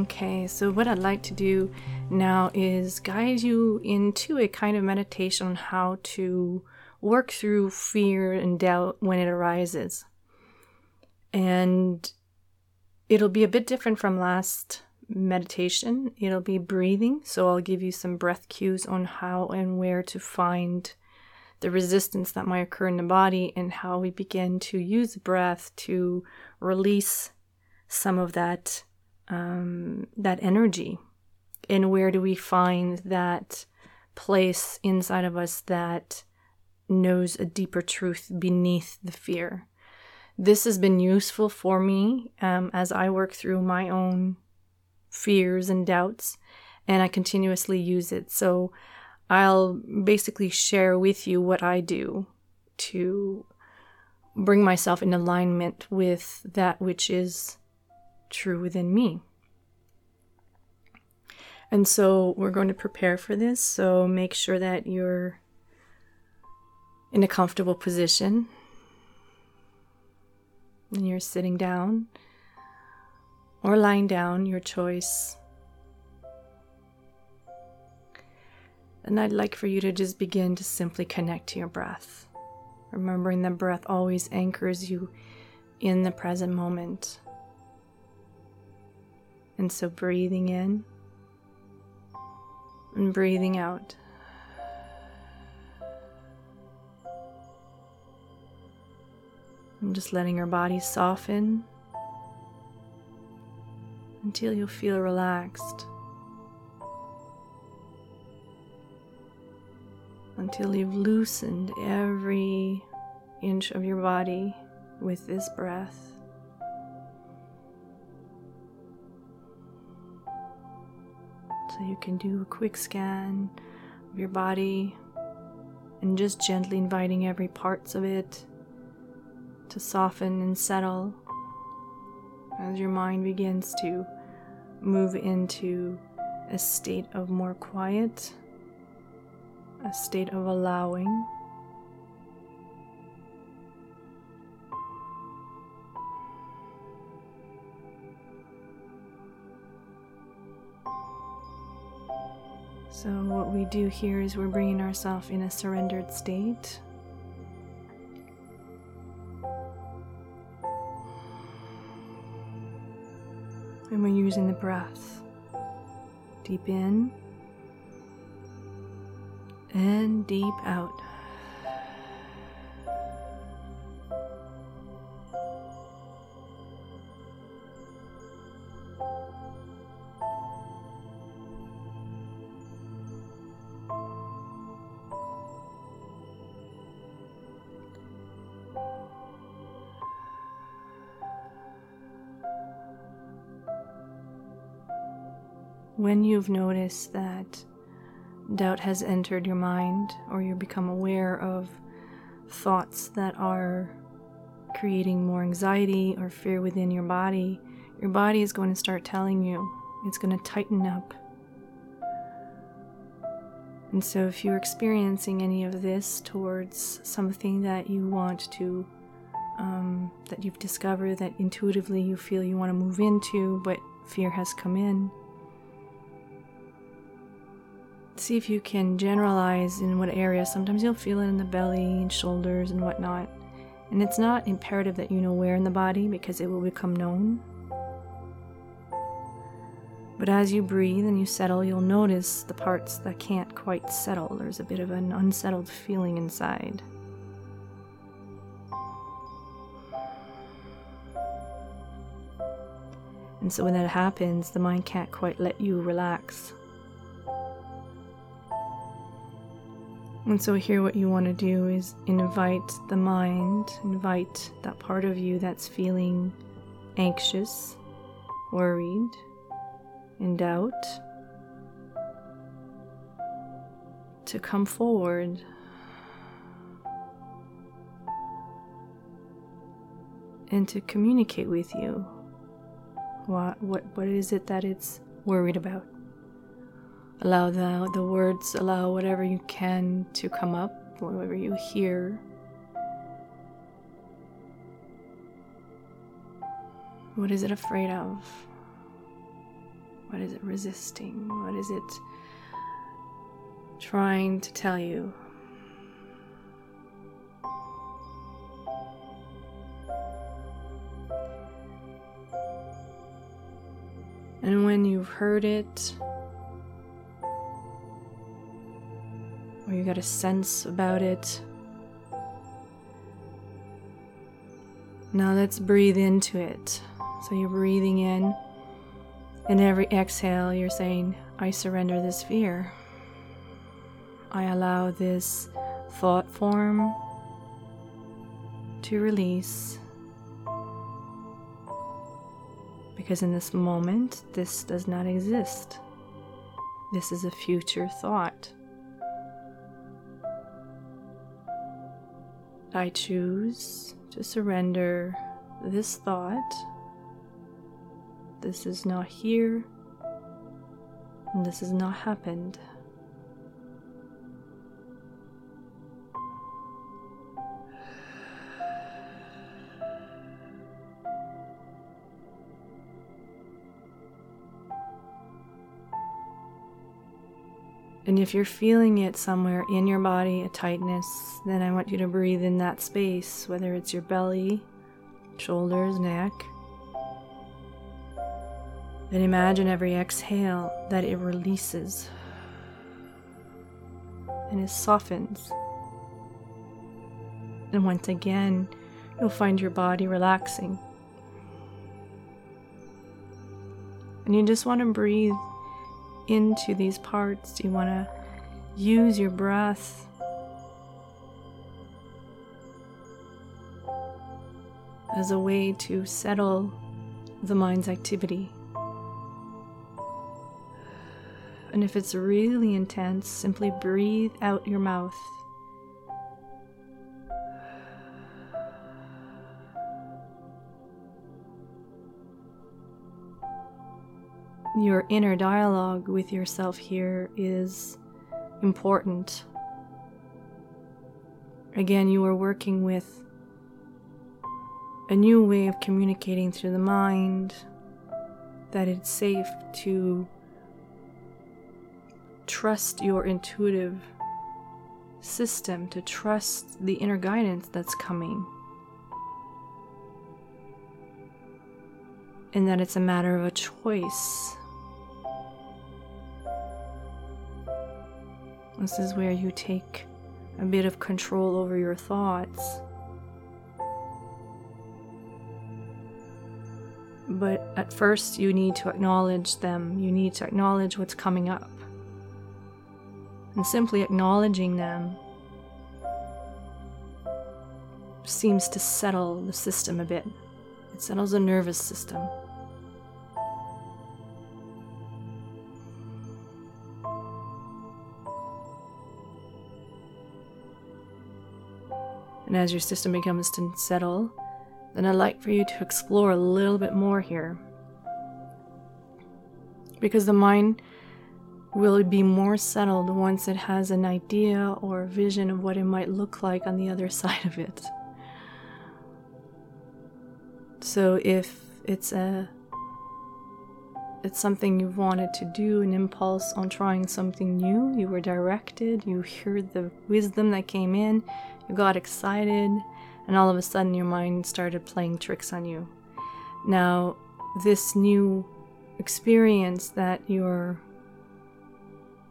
Okay, so what I'd like to do now is guide you into a kind of meditation on how to work through fear and doubt when it arises. And it'll be a bit different from last meditation. It'll be breathing, so I'll give you some breath cues on how and where to find the resistance that might occur in the body and how we begin to use breath to release some of that um, that energy? And where do we find that place inside of us that knows a deeper truth beneath the fear? This has been useful for me um, as i work through my own fears and doubts and i continuously use it. So i'll basically share with you what i do to bring myself in alignment with that which is true within me. And so we're going to prepare for this. So make sure that you're in a comfortable position and you're sitting down or lying down, your choice. And I'd like for you to just begin to simply connect to your breath, remembering that breath always anchors you in the present moment. And so breathing in and breathing out. And just letting your body soften until you feel relaxed. Until you've loosened every inch of your body with this breath. So you can do a quick scan of your body and just gently inviting every parts of it to soften and settle as your mind begins to move into a state of more quiet, a state of allowing. So, what we do here is we're bringing ourselves in a surrendered state. And we're using the breath. Deep in and deep out. When you've noticed that doubt has entered your mind, or you become aware of thoughts that are creating more anxiety or fear within your body, your body is going to start telling you it's going to tighten up. And so, if you're experiencing any of this towards something that you want to, um, that you've discovered that intuitively you feel you want to move into, but fear has come in, see if you can generalize in what area. Sometimes you'll feel it in the belly and shoulders and whatnot. And it's not imperative that you know where in the body because it will become known. But as you breathe and you settle, you'll notice the parts that can't quite settle. There's a bit of an unsettled feeling inside. And so when that happens, the mind can't quite let you relax. And so, here, what you want to do is invite the mind, invite that part of you that's feeling anxious, worried, in doubt, to come forward. And to communicate with you. What, what, what is it that it's worried about? Allow the, the words, allow whatever you can to come up, whatever you hear. What is it afraid of? What is it resisting? What is it trying to tell you? And when you've heard it, or you got a sense about it, now let's breathe into it. So you're breathing in, and every exhale, you're saying, I surrender this fear. I allow this thought form to release. Because in this moment, this does not exist. This is a future thought. I choose to surrender this thought. This is not here, and this has not happened. And if you're feeling it somewhere in your body, a tightness, then I want you to breathe in that space, whether it's your belly, shoulders, neck. Then imagine every exhale that it releases and it softens. And once again, you'll find your body relaxing. And you just want to breathe into these parts. Do You want to use your breath. As a way to settle the mind's activity. And if it's really intense, simply breathe out your mouth. Your inner dialogue with yourself here is important. Again, you are working with a new way of communicating through the mind, that it's safe to trust your intuitive system, to trust the inner guidance that's coming. And that it's a matter of a choice This is where you take a bit of control over your thoughts. But at first, you need to acknowledge them. You need to acknowledge what's coming up. And simply acknowledging them seems to settle the system a bit. It settles the nervous system. And as your system becomes to settle, then I'd like for you to explore a little bit more here. Because the mind will be more settled once it has an idea or a vision of what it might look like on the other side of it. So if it's a it's something you've wanted to do, an impulse on trying something new, you were directed, you heard the wisdom that came in, you got excited, and all of a sudden your mind started playing tricks on you. Now, this new experience that you're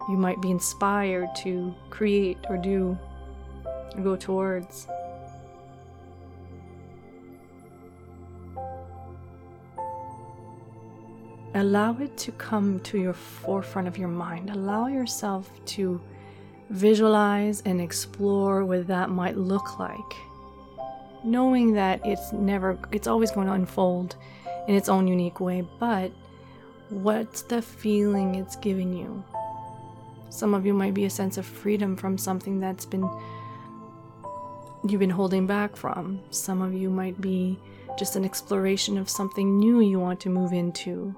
you might be inspired to create or do or go towards allow it to come to your forefront of your mind. Allow yourself to visualize and explore what that might look like. Knowing that it's never, it's always going to unfold in its own unique way, but what's the feeling it's giving you? Some of you might be a sense of freedom from something that's been you've been holding back from. Some of you might be just an exploration of something new you want to move into.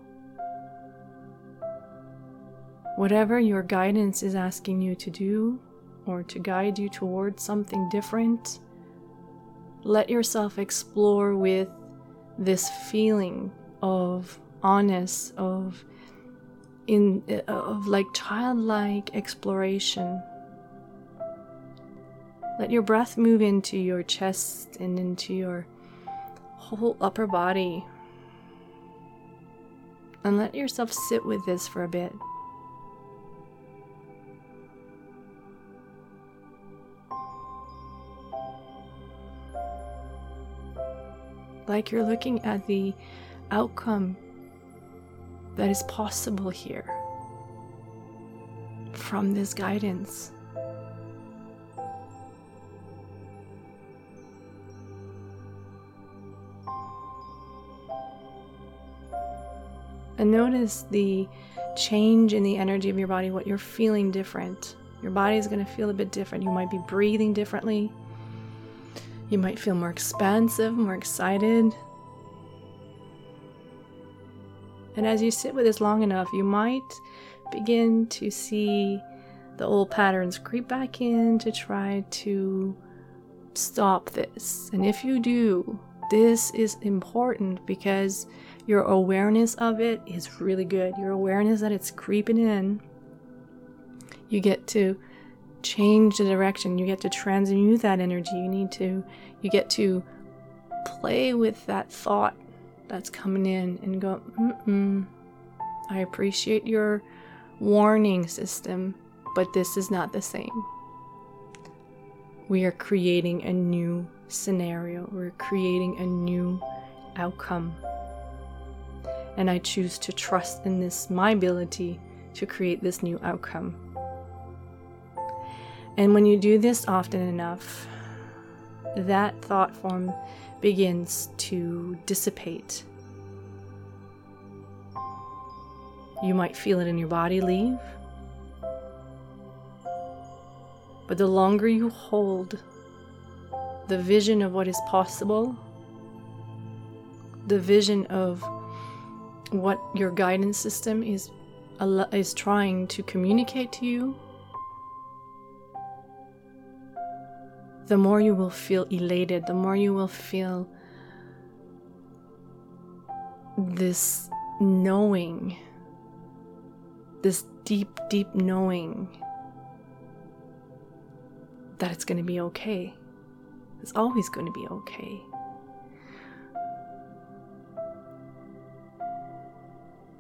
Whatever your guidance is asking you to do or to guide you towards something different, let yourself explore with this feeling of honest, of in of like childlike exploration. Let your breath move into your chest and into your whole upper body. And let yourself sit with this for a bit. Like you're looking at the outcome that is possible here from this guidance. And notice the change in the energy of your body, what you're feeling different. Your body is going to feel a bit different. You might be breathing differently. You might feel more expansive, more excited. And as you sit with this long enough, you might begin to see the old patterns creep back in to try to stop this. And if you do, this is important because your awareness of it is really good. Your awareness that it's creeping in, you get to change the direction. You get to transmute that energy. You need to, you get to play with that thought that's coming in and go, mm I appreciate your warning system, but this is not the same. We are creating a new scenario, we're creating a new outcome. And I choose to trust in this, my ability to create this new outcome. And when you do this often enough, that thought form begins to dissipate. You might feel it in your body leave. But the longer you hold the vision of what is possible, the vision of what your guidance system is is trying to communicate to you the more you will feel elated, the more you will feel this knowing, this deep, deep knowing that it's going to be okay. It's always going to be okay.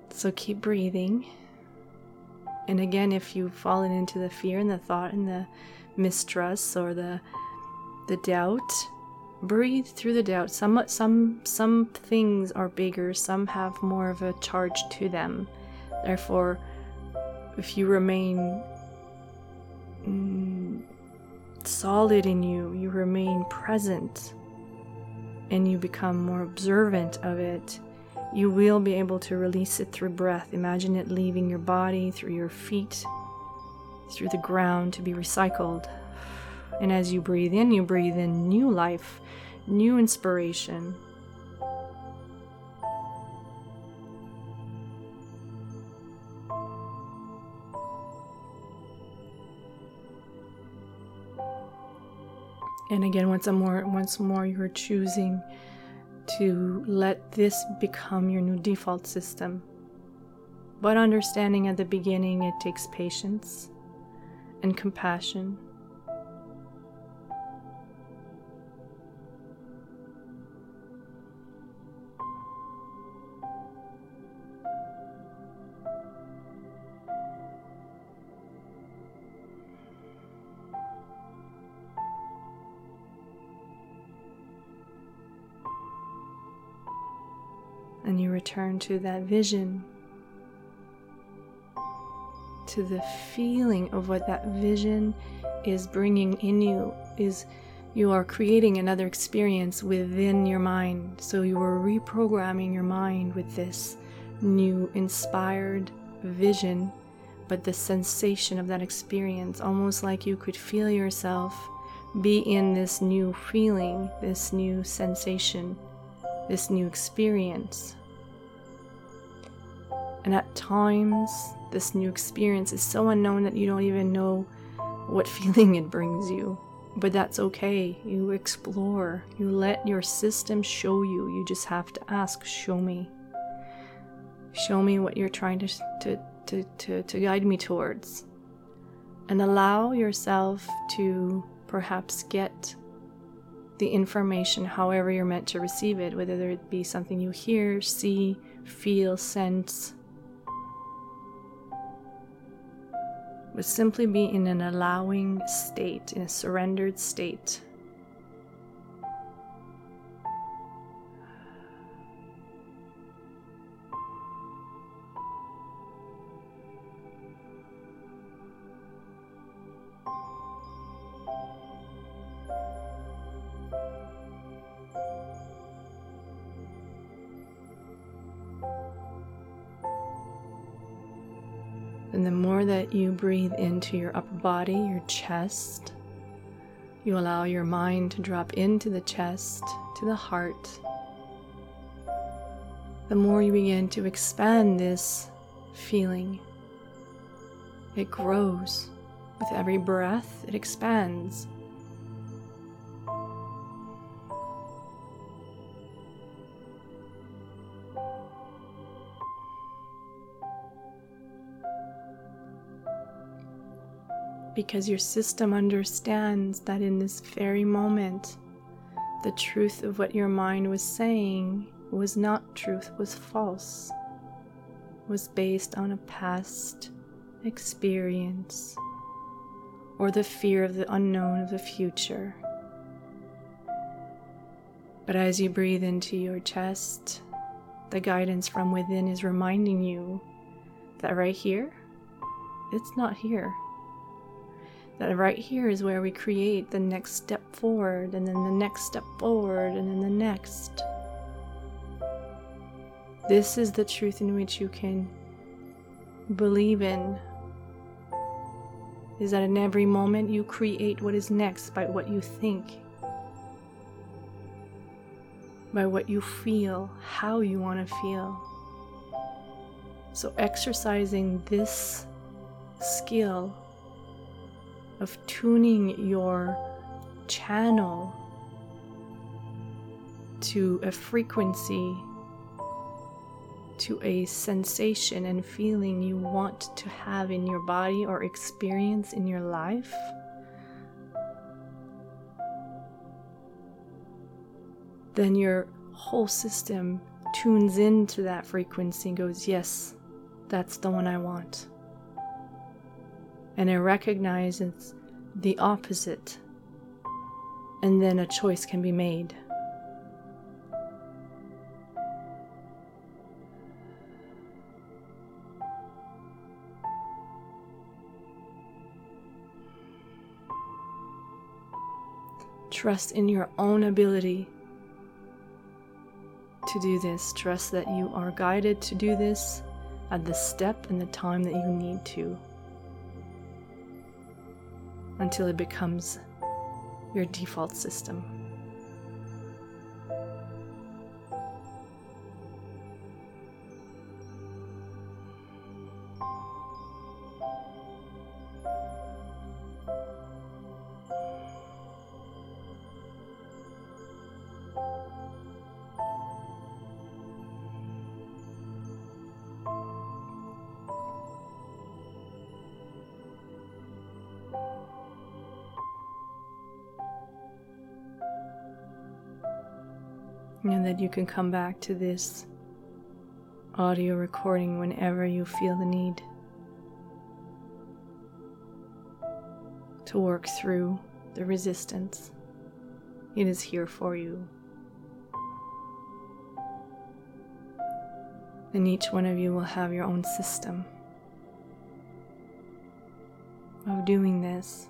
So keep breathing. And again, if you've fallen into the fear and the thought and the mistrust or the the doubt breathe through the doubt. Some some some things are bigger some have more of a charge to them. Therefore if you remain mm, solid in you you remain present and you become more observant of it you will be able to release it through breath. Imagine it leaving your body through your feet through the ground to be recycled and as you breathe in, you breathe in new life, new inspiration. And again, once more, once more, you're choosing to let this become your new default system. But understanding at the beginning, it takes patience and compassion and you return to that vision, to the feeling of what that vision is bringing in you, is you are creating another experience within your mind. So you are reprogramming your mind with this new inspired vision, but the sensation of that experience, almost like you could feel yourself be in this new feeling, this new sensation this new experience. And at times, this new experience is so unknown that you don't even know what feeling it brings you. But that's okay. You explore, you let your system show you. You just have to ask, Show me. Show me what you're trying to, to to, to, to guide me towards. And allow yourself to perhaps get the information however you're meant to receive it, whether it be something you hear, see, feel, sense. But simply be in an allowing state, in a surrendered state. And the more that you breathe into your upper body, your chest, you allow your mind to drop into the chest, to the heart. The more you begin to expand this feeling, it grows. With every breath, it expands. Because your system understands that in this very moment, the truth of what your mind was saying was not truth, was false, was based on a past experience or the fear of the unknown of the future. But as you breathe into your chest, the guidance from within is reminding you that right here, it's not here that right here is where we create the next step forward, and then the next step forward, and then the next. This is the truth in which you can believe in. Is that in every moment you create what is next by what you think, by what you feel, how you want to feel. So, exercising this skill of tuning your channel to a frequency, to a sensation and feeling you want to have in your body or experience in your life. Then your whole system tunes into that frequency and goes, Yes, that's the one I want and it recognizes the opposite, and then a choice can be made. Trust in your own ability to do this. Trust that you are guided to do this at the step and the time that you need to until it becomes your default system. And that you can come back to this audio recording whenever you feel the need to work through the resistance. It is here for you. And each one of you will have your own system of doing this.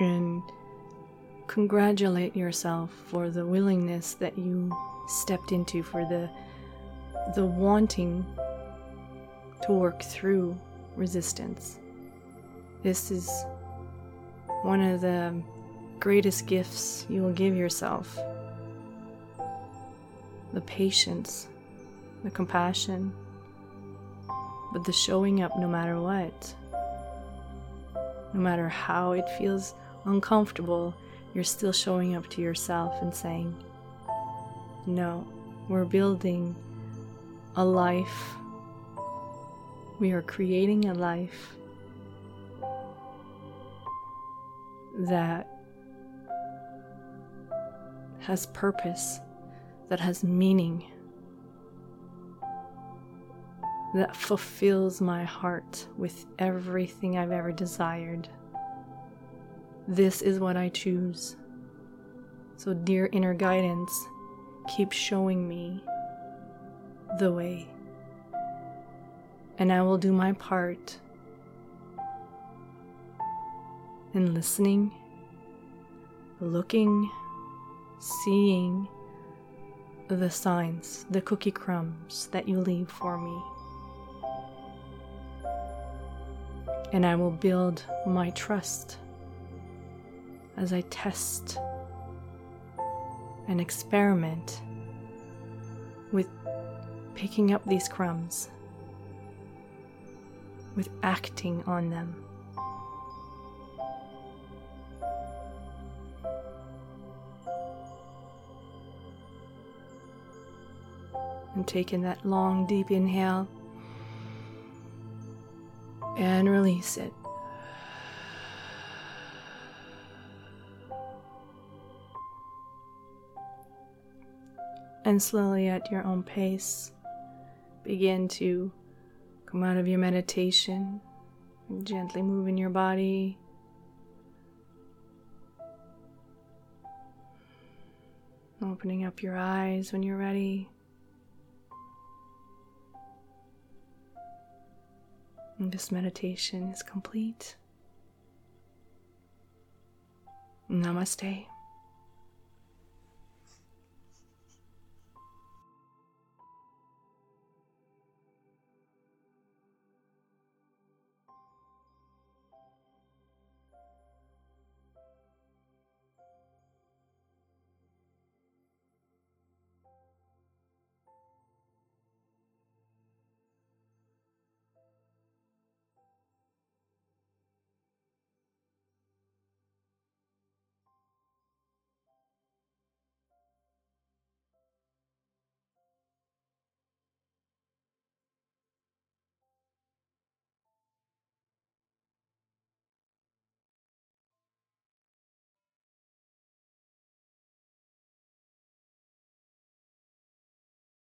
And congratulate yourself for the willingness that you stepped into for the the wanting to work through resistance. This is one of the greatest gifts you will give yourself. The patience the compassion but the showing up no matter what no matter how it feels uncomfortable, you're still showing up to yourself and saying, No, we're building a life. We are creating a life that has purpose, that has meaning, that fulfills my heart with everything I've ever desired. This is what I choose. So, dear inner guidance, keep showing me the way. And I will do my part in listening, looking, seeing the signs, the cookie crumbs that you leave for me. And I will build my trust as I test and experiment with picking up these crumbs, with acting on them. And taking that long, deep inhale and release it. And slowly, at your own pace, begin to come out of your meditation and gently move in your body. Opening up your eyes when you're ready. And this meditation is complete. Namaste.